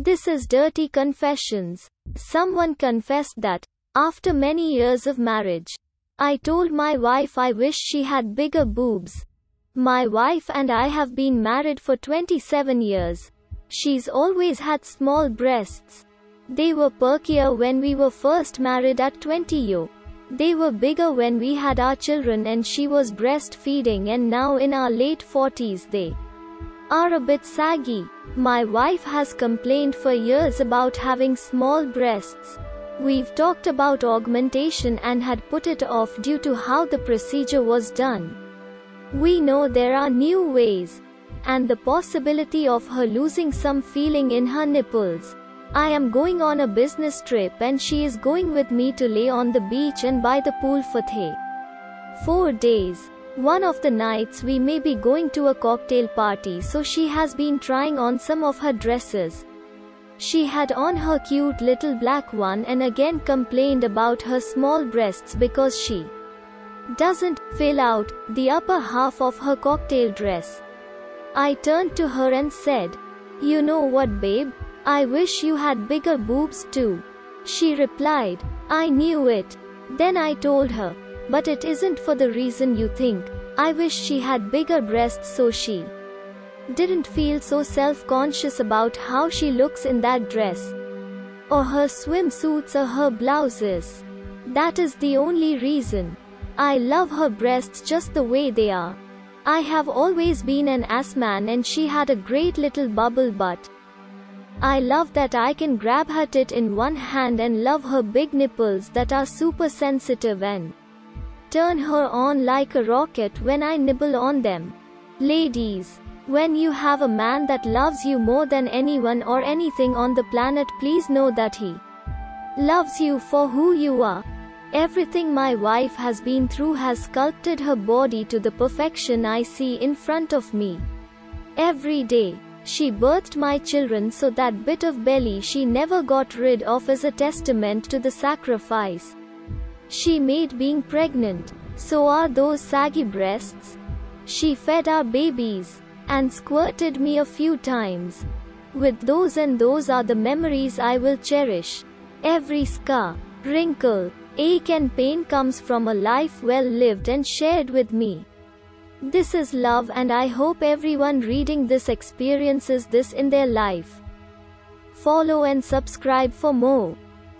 This is Dirty Confessions. Someone confessed that, after many years of marriage, I told my wife I wish she had bigger boobs. My wife and I have been married for 27 years. She's always had small breasts. They were perkier when we were first married at 20 years. They were bigger when we had our children and she was breastfeeding and now in our late 40s they are a bit saggy. My wife has complained for years about having small breasts. We've talked about augmentation and had put it off due to how the procedure was done. We know there are new ways and the possibility of her losing some feeling in her nipples. I am going on a business trip and she is going with me to lay on the beach and by the pool for three. Four days. One of the nights we may be going to a cocktail party so she has been trying on some of her dresses. She had on her cute little black one and again complained about her small breasts because she doesn't fill out the upper half of her cocktail dress. I turned to her and said, You know what, babe? I wish you had bigger boobs too. She replied, I knew it. Then I told her, but it isn't for the reason you think. I wish she had bigger breasts so she didn't feel so self-conscious about how she looks in that dress. Or her swimsuits or her blouses. That is the only reason. I love her breasts just the way they are. I have always been an ass man and she had a great little bubble butt. I love that I can grab her tit in one hand and love her big nipples that are super sensitive and turn her on like a rocket when I nibble on them. Ladies, when you have a man that loves you more than anyone or anything on the planet, please know that he loves you for who you are. Everything my wife has been through has sculpted her body to the perfection I see in front of me. Every day. She birthed my children so that bit of belly she never got rid of is a testament to the sacrifice she made being pregnant. So are those saggy breasts. She fed our babies and squirted me a few times. With those and those are the memories I will cherish. Every scar, wrinkle, ache and pain comes from a life well lived and shared with me. This is love and I hope everyone reading this experiences this in their life. Follow and subscribe for more.